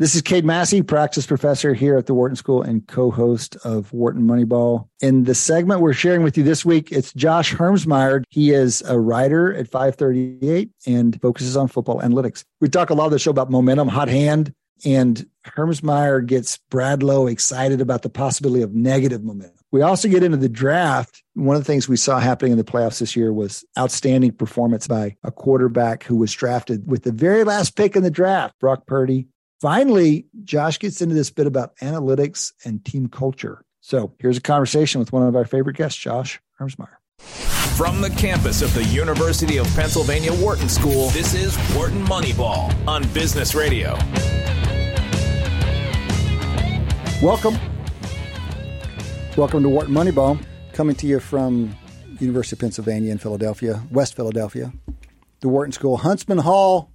This is Cade Massey, practice professor here at the Wharton School and co-host of Wharton Moneyball. In the segment we're sharing with you this week, it's Josh Hermsmeyer. He is a writer at 538 and focuses on football analytics. We talk a lot of the show about momentum, hot hand, and Hermsmeyer gets Bradlow excited about the possibility of negative momentum. We also get into the draft. One of the things we saw happening in the playoffs this year was outstanding performance by a quarterback who was drafted with the very last pick in the draft, Brock Purdy. Finally, Josh gets into this bit about analytics and team culture. So here's a conversation with one of our favorite guests, Josh Hermsmeyer. From the campus of the University of Pennsylvania Wharton School, this is Wharton Moneyball on Business Radio. Welcome. Welcome to Wharton Moneyball, coming to you from University of Pennsylvania in Philadelphia, West Philadelphia, the Wharton School, Huntsman Hall,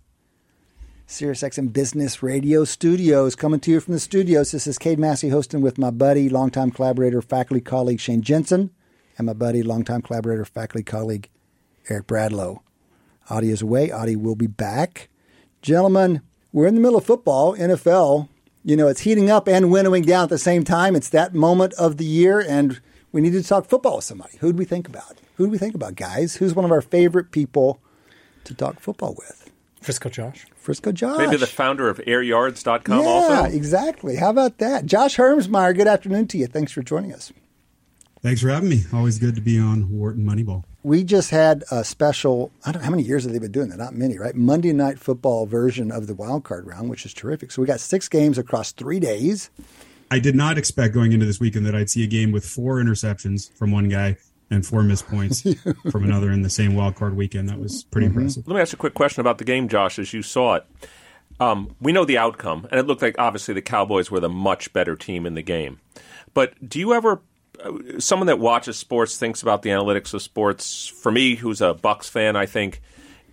SiriusXM Business Radio Studios. Coming to you from the studios, this is Cade Massey hosting with my buddy, longtime collaborator, faculty colleague Shane Jensen, and my buddy, longtime collaborator, faculty colleague Eric Bradlow. Adi is away. Adi will be back. Gentlemen, we're in the middle of football, NFL. You know, it's heating up and winnowing down at the same time. It's that moment of the year, and we need to talk football with somebody. Who do we think about? Who do we think about, guys? Who's one of our favorite people to talk football with? Frisco Josh. Frisco Josh. Maybe the founder of airyards.com yeah, also. Yeah, exactly. How about that? Josh Hermsmeyer, good afternoon to you. Thanks for joining us. Thanks for having me. Always good to be on Wharton Moneyball. We just had a special, I don't know how many years have they been doing that? Not many, right? Monday night football version of the wild card round, which is terrific. So we got six games across three days. I did not expect going into this weekend that I'd see a game with four interceptions from one guy and four missed points from another in the same wild card weekend. That was pretty mm-hmm. impressive. Let me ask you a quick question about the game, Josh, as you saw it. Um, we know the outcome, and it looked like obviously the Cowboys were the much better team in the game. But do you ever, uh, someone that watches sports thinks about the analytics of sports? For me, who's a Bucks fan, I think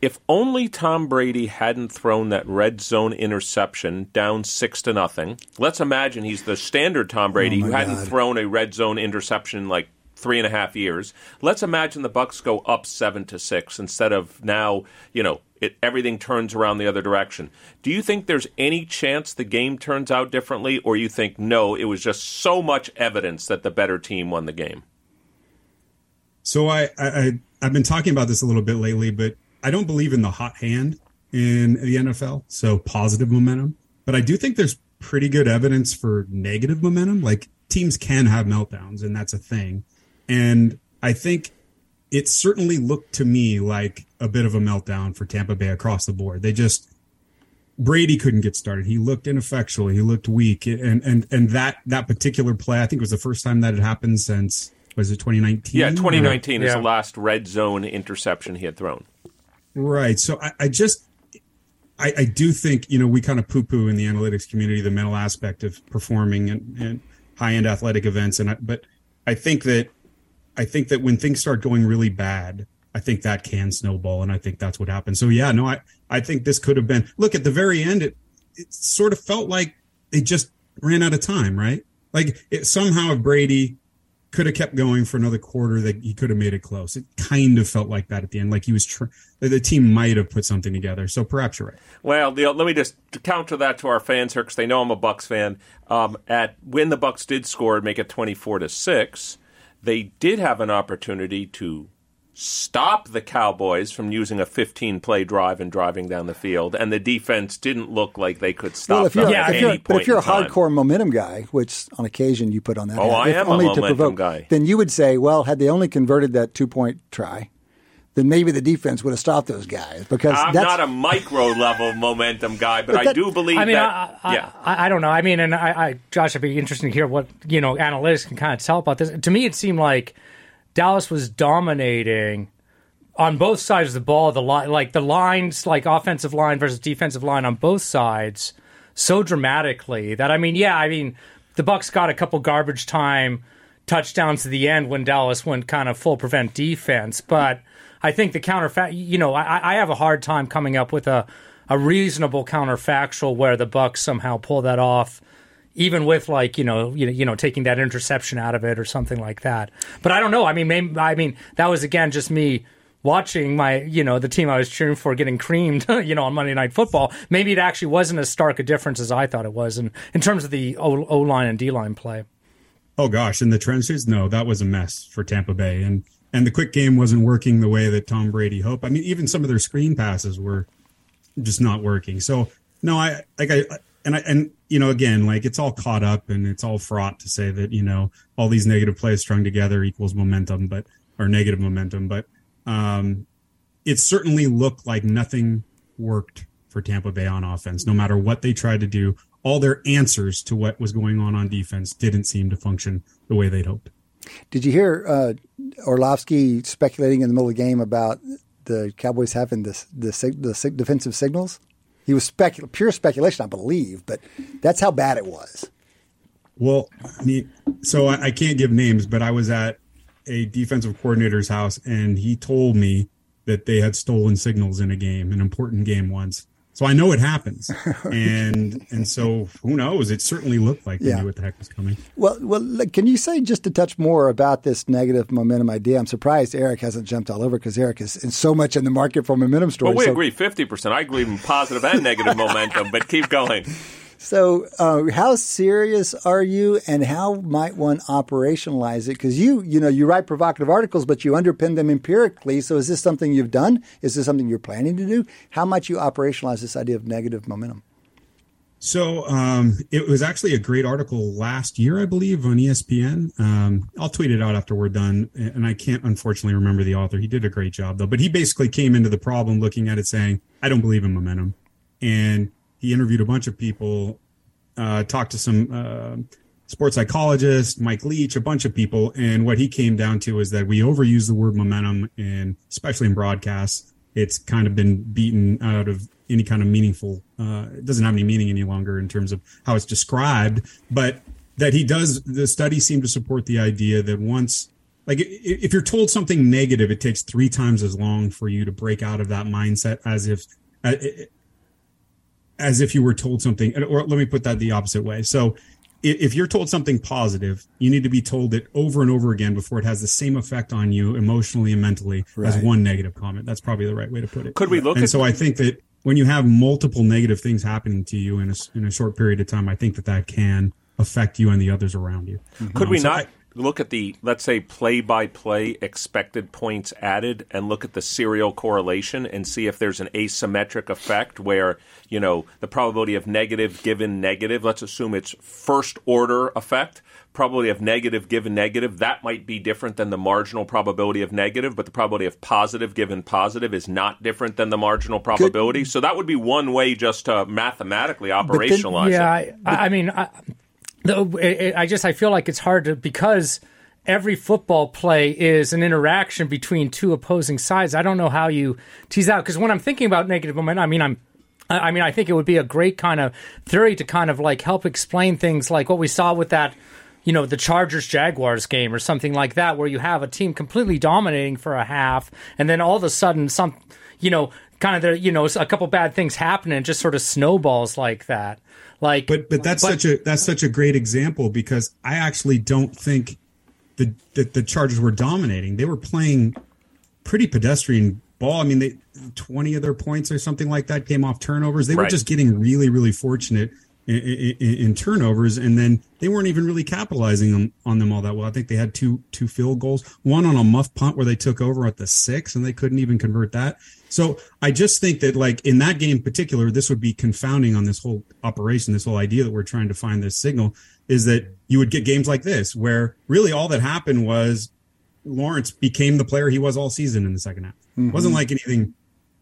if only Tom Brady hadn't thrown that red zone interception down six to nothing. Let's imagine he's the standard Tom Brady oh who hadn't God. thrown a red zone interception like three and a half years. Let's imagine the Bucks go up seven to six instead of now, you know, it, everything turns around the other direction. Do you think there's any chance the game turns out differently, or you think no, it was just so much evidence that the better team won the game? So I, I I've been talking about this a little bit lately, but I don't believe in the hot hand in the NFL. So positive momentum, but I do think there's pretty good evidence for negative momentum. Like teams can have meltdowns, and that's a thing. And I think it certainly looked to me like a bit of a meltdown for Tampa Bay across the board. They just Brady couldn't get started. He looked ineffectual. He looked weak, and and and that that particular play, I think, was the first time that had happened since was it 2019? Yeah, 2019 Yeah. is the last red zone interception he had thrown. Right. So I, I just I, I do think you know we kind of poo poo in the analytics community the mental aspect of performing and, and high end athletic events, and I, but I think that I think that when things start going really bad, I think that can snowball, and I think that's what happened. So yeah, no, I I think this could have been. Look at the very end, it it sort of felt like they just ran out of time, right? Like it, somehow if Brady could have kept going for another quarter, that he could have made it close. It kind of felt like that at the end, like he was tr- the team might have put something together. So perhaps you're right. Well, let me just counter that to our fans here because they know I'm a Bucks fan. Um, at when the Bucks did score and make it 24 to six, they did have an opportunity to stop the Cowboys from using a 15 play drive and driving down the field, and the defense didn't look like they could stop Well, if you're, them Yeah, if you're, but if you're a in time. hardcore momentum guy, which on occasion you put on that, Oh, hat, I am a only to momentum provoke, guy. then you would say, well, had they only converted that two point try, then maybe the defense would have stopped those guys because I'm that's not a micro level momentum guy, but, But I do believe I mean, that. I, I, yeah. I, I don't know. I mean, and I, I, Josh, it'd be interesting to hear what you know analytics can kind of tell about this. To me, it seemed like Dallas was dominating on both sides of the ball. The line, like the lines, like offensive line versus defensive line on both sides, so dramatically that I mean, yeah, I mean, the Bucks got a couple garbage time touchdowns to the end when Dallas went kind of full prevent defense, but I think the counterfact, you know, I, I have a hard time coming up with a a reasonable counterfactual where the Bucks somehow pull that off even with like you know you know you know taking that interception out of it or something like that. But I don't know. I mean, maybe, I mean that was again just me watching my, you know, the team I was cheering for getting creamed, you know, on Monday Night Football, maybe it actually wasn't as stark a difference as I thought it was in, in terms of the O line and D line play. Oh gosh, in the trenches, no, that was a mess for Tampa Bay, and and the quick game wasn't working the way that Tom Brady hoped. I mean, even some of their screen passes were just not working. So no, I like I and I and you know again like it's all caught up and it's all fraught to say that you know all these negative plays strung together equals momentum, but or negative momentum, but um, it certainly looked like nothing worked for Tampa Bay on offense. No matter what they tried to do, all their answers to what was going on on defense didn't seem to function the way they'd hoped. Did you hear uh, Orlovsky speculating in the middle of the game about the Cowboys having this, the, the defensive signals? He was specul- pure speculation, I believe, but that's how bad it was. Well, so I can't give names, but I was at a defensive coordinator's house, and he told me that they had stolen signals in a game, an important game once. So I know it happens, and and so who knows? It certainly looked like they yeah. knew what the heck was coming. Well, well, can you say just a touch more about this negative momentum idea? I'm surprised Eric hasn't jumped all over because Eric is, is so much in the market for momentum stories. Well, we so. agree fifty percent. I agree in positive and negative momentum, but keep going. So, uh, how serious are you, and how might one operationalize it? Because you, you know, you write provocative articles, but you underpin them empirically. So, is this something you've done? Is this something you're planning to do? How might you operationalize this idea of negative momentum? So, um, it was actually a great article last year, I believe, on ESPN. Um, I'll tweet it out after we're done, and I can't unfortunately remember the author. He did a great job, though. But he basically came into the problem looking at it saying, "I don't believe in momentum," and he interviewed a bunch of people, uh, talked to some uh, sports psychologists, Mike Leach, a bunch of people, and what he came down to is that we overuse the word momentum, and especially in broadcasts, it's kind of been beaten out of any kind of meaningful. Uh, it doesn't have any meaning any longer in terms of how it's described, but that he does. The studies seem to support the idea that once like if you're told something negative it takes three times as long for you to break out of that mindset as if uh, as if you were told something or let me put that the opposite way. So if you're told something positive you need to be told it over and over again before it has the same effect on you emotionally and mentally right. as one negative comment. That's probably the right way to put it. Could we look and at so i think that when you have multiple negative things happening to you in a, in a short period of time i think that that can affect you and the others around you. Could um, we so not I, look at the let's say play by play expected points added and look at the serial correlation and see if there's an asymmetric effect where you know the probability of negative given negative let's assume it's first order effect probability of negative given negative that might be different than the marginal probability of negative but the probability of positive given positive is not different than the marginal probability Good. so that would be one way just to mathematically operationalize then, yeah, it I, I mean I, I just I feel like it's hard to because every football play is an interaction between two opposing sides. I don't know how you tease out because when I'm thinking about negative momentum, I mean I'm I mean I think it would be a great kind of theory to kind of like help explain things like what we saw with that you know the Chargers Jaguars game or something like that where you have a team completely dominating for a half and then all of a sudden some you know kind of there you know a couple bad things happen and just sort of snowballs like that like, but but that's but, such a that's such a great example because I actually don't think the that the Chargers were dominating. They were playing pretty pedestrian ball. I mean, they twenty of their points or something like that came off turnovers. They right. were just getting really really fortunate in, in, in, turnovers, and then they weren't even really capitalizing on, on them all that well. I think they had two two field goals, one on a muff punt where they took over at the six, and they couldn't even convert that. So I just think that like in that game in particular, this would be confounding on this whole operation, this whole idea that we're trying to find this signal is that you would get games like this where really all that happened was Lawrence became the player he was all season in the second half. Mm-hmm. It wasn't like anything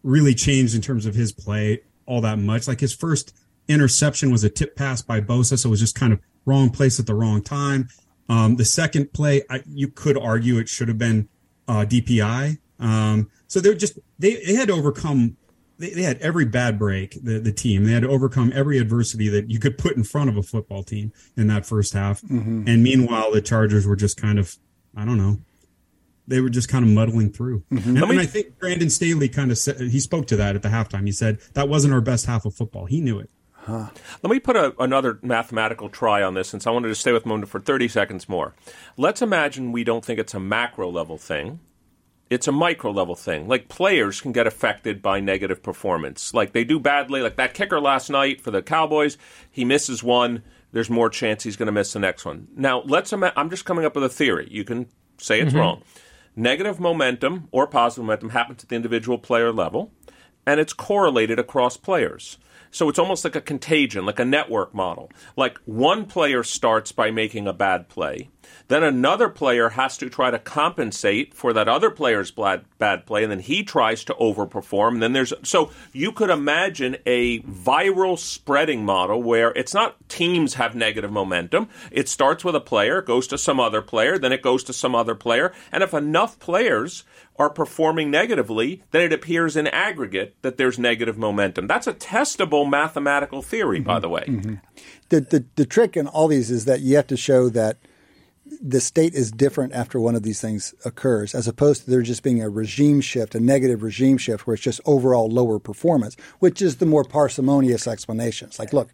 really changed in terms of his play all that much. Like his first interception was a tip pass by Bosa, so it was just kind of wrong place at the wrong time. Um, the second play, I, you could argue it should have been uh, DPI. Um, so they're just they, they had to overcome they, they had every bad break the, the team they had to overcome every adversity that you could put in front of a football team in that first half mm-hmm. and meanwhile the chargers were just kind of i don't know they were just kind of muddling through mm-hmm. and, and, i think brandon staley kind of said he spoke to that at the halftime he said that wasn't our best half of football he knew it Huh. Let me put a, another mathematical try on this since I wanted to stay with Mona for 30 seconds more. Let's imagine we don't think it's a macro level thing it's a micro level thing. Like players can get affected by negative performance. Like they do badly, like that kicker last night for the Cowboys, he misses one. There's more chance he's going to miss the next one. Now, let's. Ima- I'm just coming up with a theory. You can say it's mm-hmm. wrong. Negative momentum or positive momentum happens at the individual player level, and it's correlated across players. So it's almost like a contagion, like a network model. Like one player starts by making a bad play. Then another player has to try to compensate for that other player's bad, bad play, and then he tries to overperform. And then there's so you could imagine a viral spreading model where it's not teams have negative momentum. It starts with a player, goes to some other player, then it goes to some other player, and if enough players are performing negatively, then it appears in aggregate that there's negative momentum. That's a testable mathematical theory, by the way. Mm-hmm. The, the the trick in all these is that you have to show that the state is different after one of these things occurs, as opposed to there just being a regime shift, a negative regime shift, where it's just overall lower performance, which is the more parsimonious explanation. It's like, look,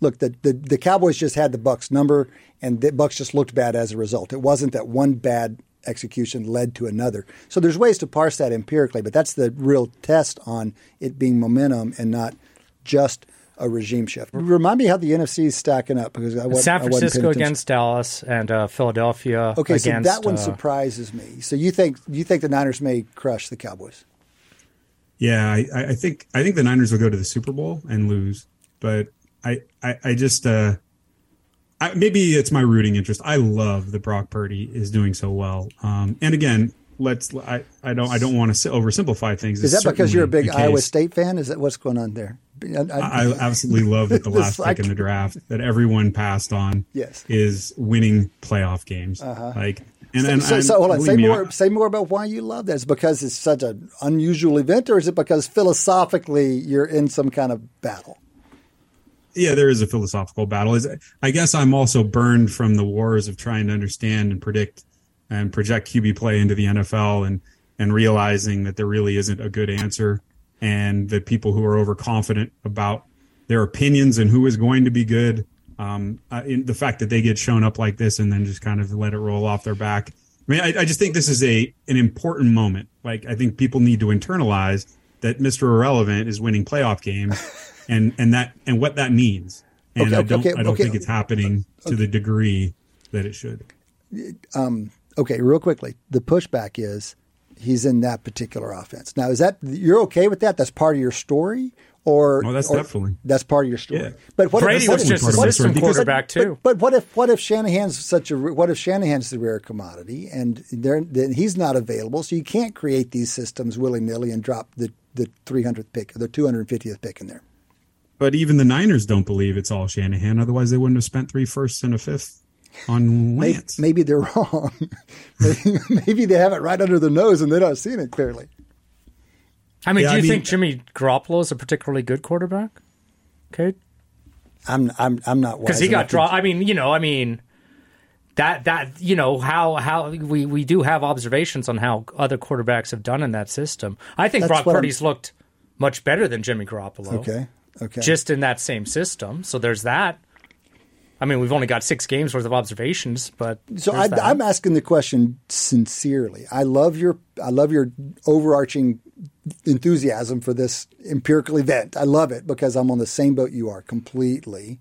look, the, the, the Cowboys just had the Bucks number, and the Bucks just looked bad as a result. It wasn't that one bad execution led to another. So there's ways to parse that empirically, but that's the real test on it being momentum and not just a regime shift. Remind me how the NFC is stacking up because I wasn't, San I wasn't Francisco against Dallas and uh, Philadelphia. Okay, so that one uh, surprises me. So you think you think the Niners may crush the Cowboys? Yeah, I, I think I think the Niners will go to the Super Bowl and lose, but I I, I just uh, I, maybe it's my rooting interest. I love that Brock Purdy is doing so well. Um, and again, let's I, I don't I don't want to oversimplify things. Is It's that because you're a big Iowa. State fan? Is that what's going on there? I, I- I absolutely love that the last like- pick in the draft that everyone passed on Yes. is winning playoff games. Like and, so, and so, hold on. Say me, more. Say more about why you love that. Is it because it's such an unusual event, or is it because philosophically you're in some kind of battle? Yeah, there is a philosophical battle. Is I guess I'm also burned from the wars of trying to understand and predict and project QB play into the NFL and and realizing that there really isn't a good answer and that people who are overconfident about their opinions and who is going to be good, um, uh, in the fact that they get shown up like this and then just kind of let it roll off their back. I mean, I, I just think this is a an important moment. Like, I think people need to internalize that Mr. Irrelevant is winning playoff games, and and that and what that means. And Okay, I don't okay, I don't okay. think it's happening to the degree that it should. Um, okay, real quickly, the pushback is he's in that particular offense. Now, is that you're okay with that? That's part of your story, or Oh, that's or- definitely. that's part of your story. Yeah. But what Brady if, was just part a of system story because- quarterback too. But, but what if what if Shanahan's such a what if Shanahan's the rare commodity and they're, then he's not available, so you can't create these systems willy nilly and drop the the 300th pick or the 250th pick in there. But even the Niners don't believe it's all Shanahan. Otherwise, they wouldn't have spent three firsts and a fifth on Maybe, Lance. maybe they're wrong. maybe, maybe they have it right under their nose and they're not seeing it clearly. I mean, Yeah, do I you mean- think Jimmy Garoppolo is a particularly good quarterback? Okay, I'm I'm I'm not because he got enough to- draw. I mean, you know, I mean that that you know how how we we do have observations on how other quarterbacks have done in that system. I think That's Brock what I'm- Purdy's looked much better than Jimmy Garoppolo. Okay. Okay. just in that same system. So there's that. I mean, we've only got six games worth of observations, but So I. I'm asking the question sincerely. I love your I love your overarching enthusiasm for this empirical event. I love it because I'm on the same boat you are completely.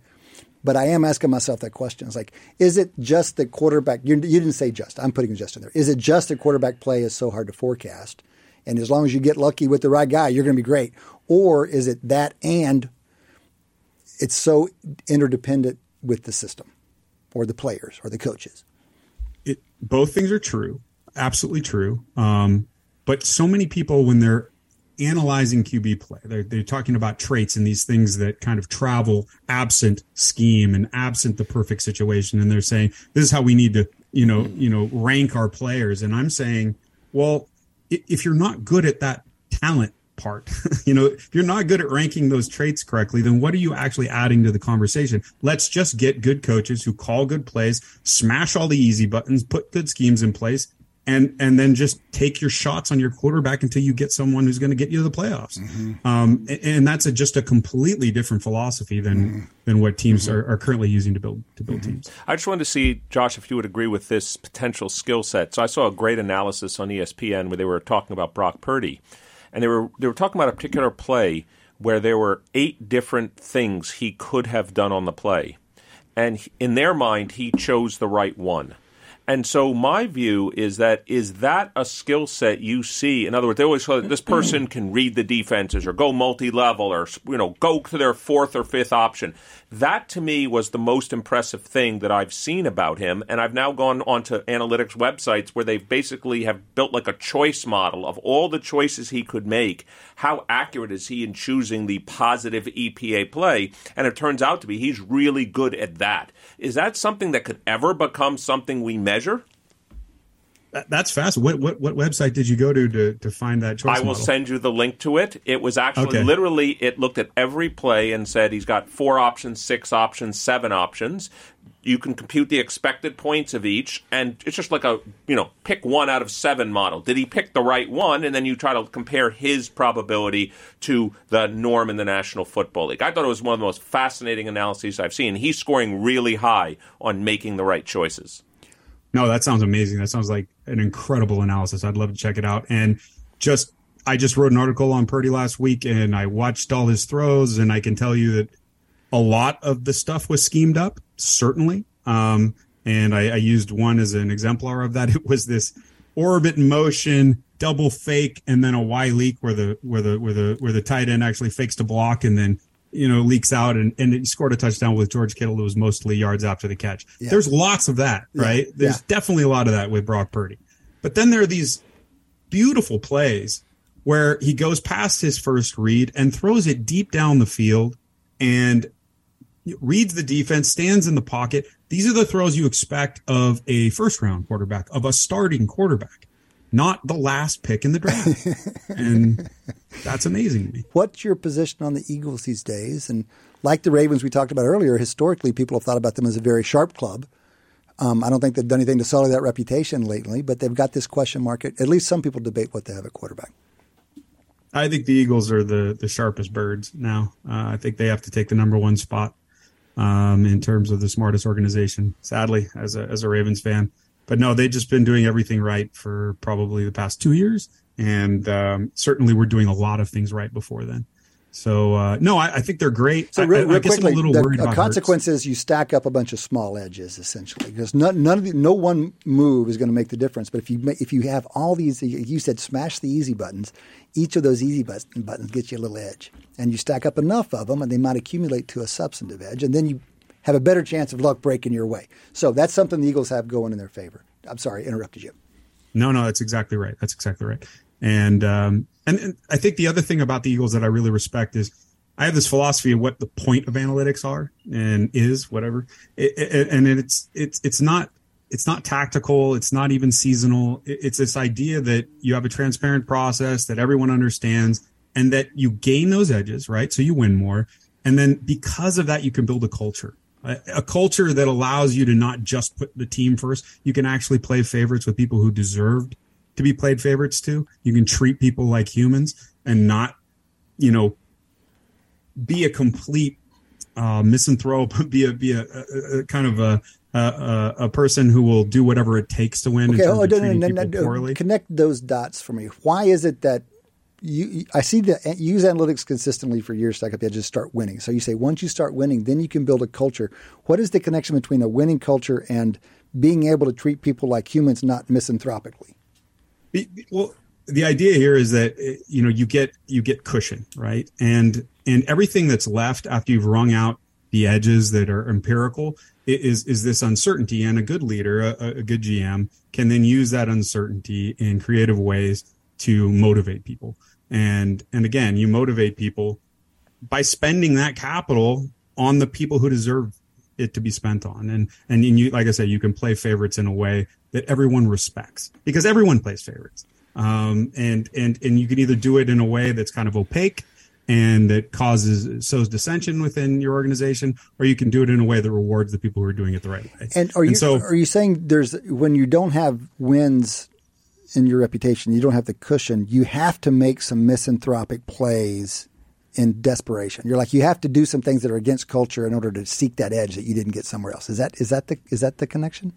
But I am asking myself that question. It's like, is it just the quarterback? You, you didn't say just. I'm putting just in there. Is it just the quarterback play is so hard to forecast? And as long as you get lucky with the right guy, you're going to be great. Or is it that and it's so interdependent with the system or the players or the coaches? it, both things are true, absolutely true. Um, but so many people, when they're analyzing QB play, they're, they're talking about traits and these things that kind of travel absent scheme and absent the perfect situation, and they're saying this is how we need to, you know, you know, rank our players. And I'm saying, well, if you're not good at that talent part, you know, if you're not good at ranking those traits correctly, then what are you actually adding to the conversation? Let's just get good coaches who call good plays, smash all the easy buttons, put good schemes in place, and and then just take your shots on your quarterback until you get someone who's going to get you to the playoffs. Mm-hmm. Um, and, and, that's a, just a completely different philosophy than mm-hmm. than what teams mm-hmm. are, are, currently using to build to build mm-hmm. teams. I just wanted to see, Josh, if you would agree with this potential skill set. So I saw a great analysis on ESPN where they were talking about Brock Purdy, and they were they were talking about a particular play where there were eight different things he could have done on the play, and in their mind, he chose the right one. And so my view is that is that a skill set you see? In other words, they always say this mm-hmm. person can read the defenses or go multi-level or you know go to their fourth or fifth option. That to me was the most impressive thing that I've seen about him. And I've now gone onto analytics websites where they basically have built like a choice model of all the choices he could make. How accurate is he in choosing the positive EPA play? And it turns out to be he's really good at that. Is that something that could ever become something we measure? That's fast. What, what what website did you go to to, to find that choice? I will model? send you the link to it. It was actually okay. literally it looked at every play and said he's got four options, six options, seven options. You can compute the expected points of each, and it's just like a you know pick one out of seven model. Did he pick the right one? And then you try to compare his probability to the norm in the National Football League. I thought it was one of the most fascinating analyses I've seen. He's scoring really high on making the right choices. No, that sounds amazing. That sounds like an incredible analysis. I'd love to check it out. And just, I just wrote an article on Purdy last week and I watched all his throws and I can tell you that a lot of the stuff was schemed up, certainly. Um, and I, I used one as an exemplar of that. It was this orbit motion, double fake, and then a Y leak where the where the where the where the tight end actually fakes to block and then you know, leaks out and, and he scored a touchdown with George Kittle. It was mostly yards after the catch. Yeah. There's lots of that, right? Yeah. There's yeah. definitely a lot of that with Brock Purdy. But then there are these beautiful plays where he goes past his first read and throws it deep down the field and reads the defense, stands in the pocket. These are the throws you expect of a first round quarterback, of a starting quarterback not the last pick in the draft. and that's amazing to me. What's your position on the Eagles these days? And like the Ravens we talked about earlier, historically people have thought about them as a very sharp club. Um, I don't think they've done anything to sully that reputation lately, but they've got this question mark. At least some people debate what they have at quarterback. I think the Eagles are the the sharpest birds now. Uh, I think they have to take the number one spot um, in terms of the smartest organization. Sadly, as a as a Ravens fan, but no, they've just been doing everything right for probably the past two years, and um, certainly we're doing a lot of things right before then. So uh, no, I, I, think they're great. So real, I, I quickly, the consequence is you stack up a bunch of small edges essentially because none, none of the, no one move is going to make the difference. But if you if you have all these, you said smash the easy buttons. Each of those easy button, buttons gets you a little edge, and you stack up enough of them, and they might accumulate to a substantive edge, and then you have a better chance of luck breaking your way. So that's something the Eagles have going in their favor. I'm sorry, interrupted you. No, no, that's exactly right. That's exactly right. And um, and, and I think the other thing about the Eagles that I really respect is I have this philosophy of what the point of analytics are and is whatever, it, it, and it's it's it's not it's not tactical. It's not even seasonal. It's this idea that you have a transparent process that everyone understands and that you gain those edges, right? So you win more. And then because of that, you can build a culture a, culture that allows you to not just put the team first. You can actually play favorites with people who deserved to be played favorites too. You can treat people like humans and not, you know, be a complete uh, misanthrope, be a be a, a, a kind of a, a, a person who will do whatever it takes to win. Okay, oh, no, no, no, connect those dots for me. Why is it that you, I see that use analytics consistently for years stack up the edges start winning. So you say once you start winning, then you can build a culture. What is the connection between a winning culture and being able to treat people like humans, not misanthropically? Well, the idea here is that eh, you know you get you get cushion, right? And and everything that's left after you've wrung out the edges that are empirical is is this uncertainty. And a good leader, a, a good GM, can then use that uncertainty in creative ways to motivate people. And and again, you motivate people by spending that capital on the people who deserve it to be spent on. And and you like I said, you can play favorites in a way that everyone respects because everyone plays favorites. Um, and and and you can either do it in a way that's kind of opaque and that causes sows dissension within your organization, or you can do it in a way that rewards the people who are doing it the right way. And are you and so, are you saying there's when you don't have wins in your reputation. You don't have the cushion. You have to make some misanthropic plays in desperation. You're like you have to do some things that are against culture in order to seek that edge that you didn't get somewhere else. Is that is that the is that the connection?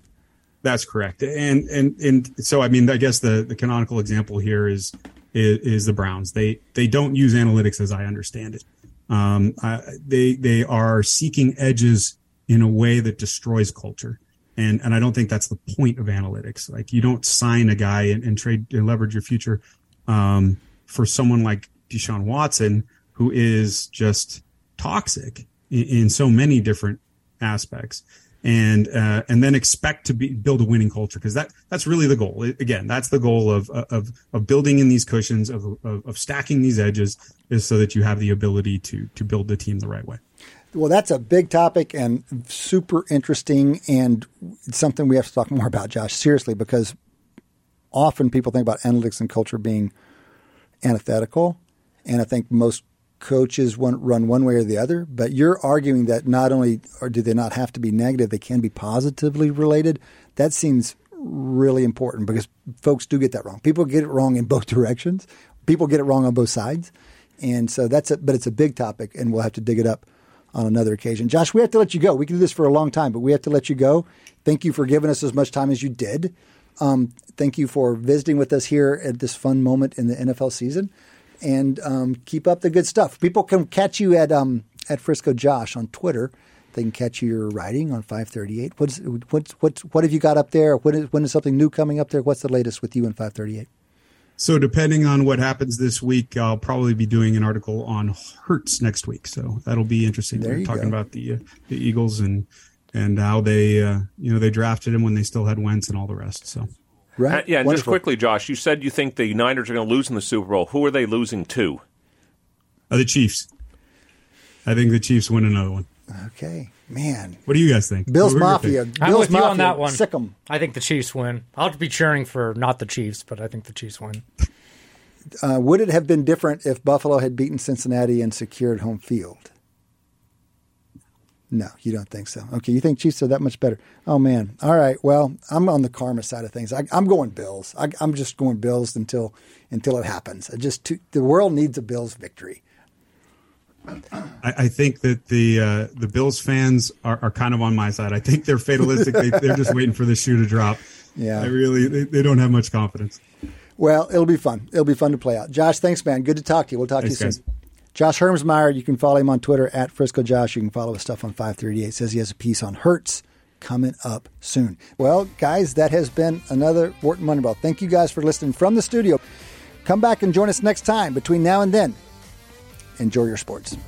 That's correct. And and and so I mean I guess the the canonical example here is is, is the Browns. They they don't use analytics as I understand it. Um, uh, they they are seeking edges in a way that destroys culture. And, and I don't think that's the point of analytics. Like you don't sign a guy and, and trade and leverage your future, um, for someone like Deshaun Watson, who is just toxic in, in so many different aspects and uh, and then expect to be build a winning culture because that that's really the goal. Again, that's the goal of of of building in these cushions of, of, of stacking these edges is so that you have the ability to to build the team the right way. Well, that's a big topic and super interesting, and something we have to talk more about, Josh. Seriously, because often people think about analytics and culture being antithetical, and I think most coaches run one way or the other, but you're arguing that not only do they not have to be negative, they can be positively related. That seems really important because folks do get that wrong. People get it wrong in both directions. People get it wrong on both sides. And so that's it, but it's a big topic and we'll have to dig it up on another occasion. Josh, we have to let you go. We can do this for a long time, but we have to let you go. Thank you for giving us as much time as you did. Um, thank you for visiting with us here at this fun moment in the NFL season and um, keep up the good stuff. People can catch you at um, at Frisco Josh on Twitter. They can catch your writing on 538. What's what's what's what have you got up there? When is when is something new coming up there? What's the latest with you in 538? So depending on what happens this week, I'll probably be doing an article on Hurts next week. So that'll be interesting. There We're talking go. about the uh, the Eagles and and how they uh, you know they drafted him when they still had Wentz and all the rest. So Right? Uh, yeah, and just quickly, Josh, you said you think the Niners are going to lose in the Super Bowl. Who are they losing to? uh, the Chiefs. I think the Chiefs win another one. Okay, man. What do you guys think? Bills What were your Mafia. picks? I'm Bills with you Mafia. on that one. Sick 'em. I think the Chiefs win. I'll be cheering for not the Chiefs, but I think the Chiefs win. Uh, would it have been different if Buffalo had beaten Cincinnati and secured home field? No, you don't think so. Okay, you think Chiefs are that much better? Oh man. All right. Well, I'm on the karma side of things. I, I'm going Bills. I, I'm just going Bills until until it happens. I just too, the world needs a Bills victory. I, I think that the uh, the Bills fans are, are kind of on my side. I think they're fatalistic. they, they're just waiting for the shoe to drop. Yeah. I really they, they don't have much confidence. Well, it'll be fun. It'll be fun to play out. Josh, thanks, man. Good to talk to you. We'll talk Thanks, to you guys. soon. Josh Hermsmeyer, you can follow him on Twitter at Frisco Josh. You can follow his stuff on 538. Says he has a piece on Hurts coming up soon. Well, guys, that has been another Wharton Moneyball. Thank you guys for listening from the studio. Come back and join us next time. Between now and then, enjoy your sports.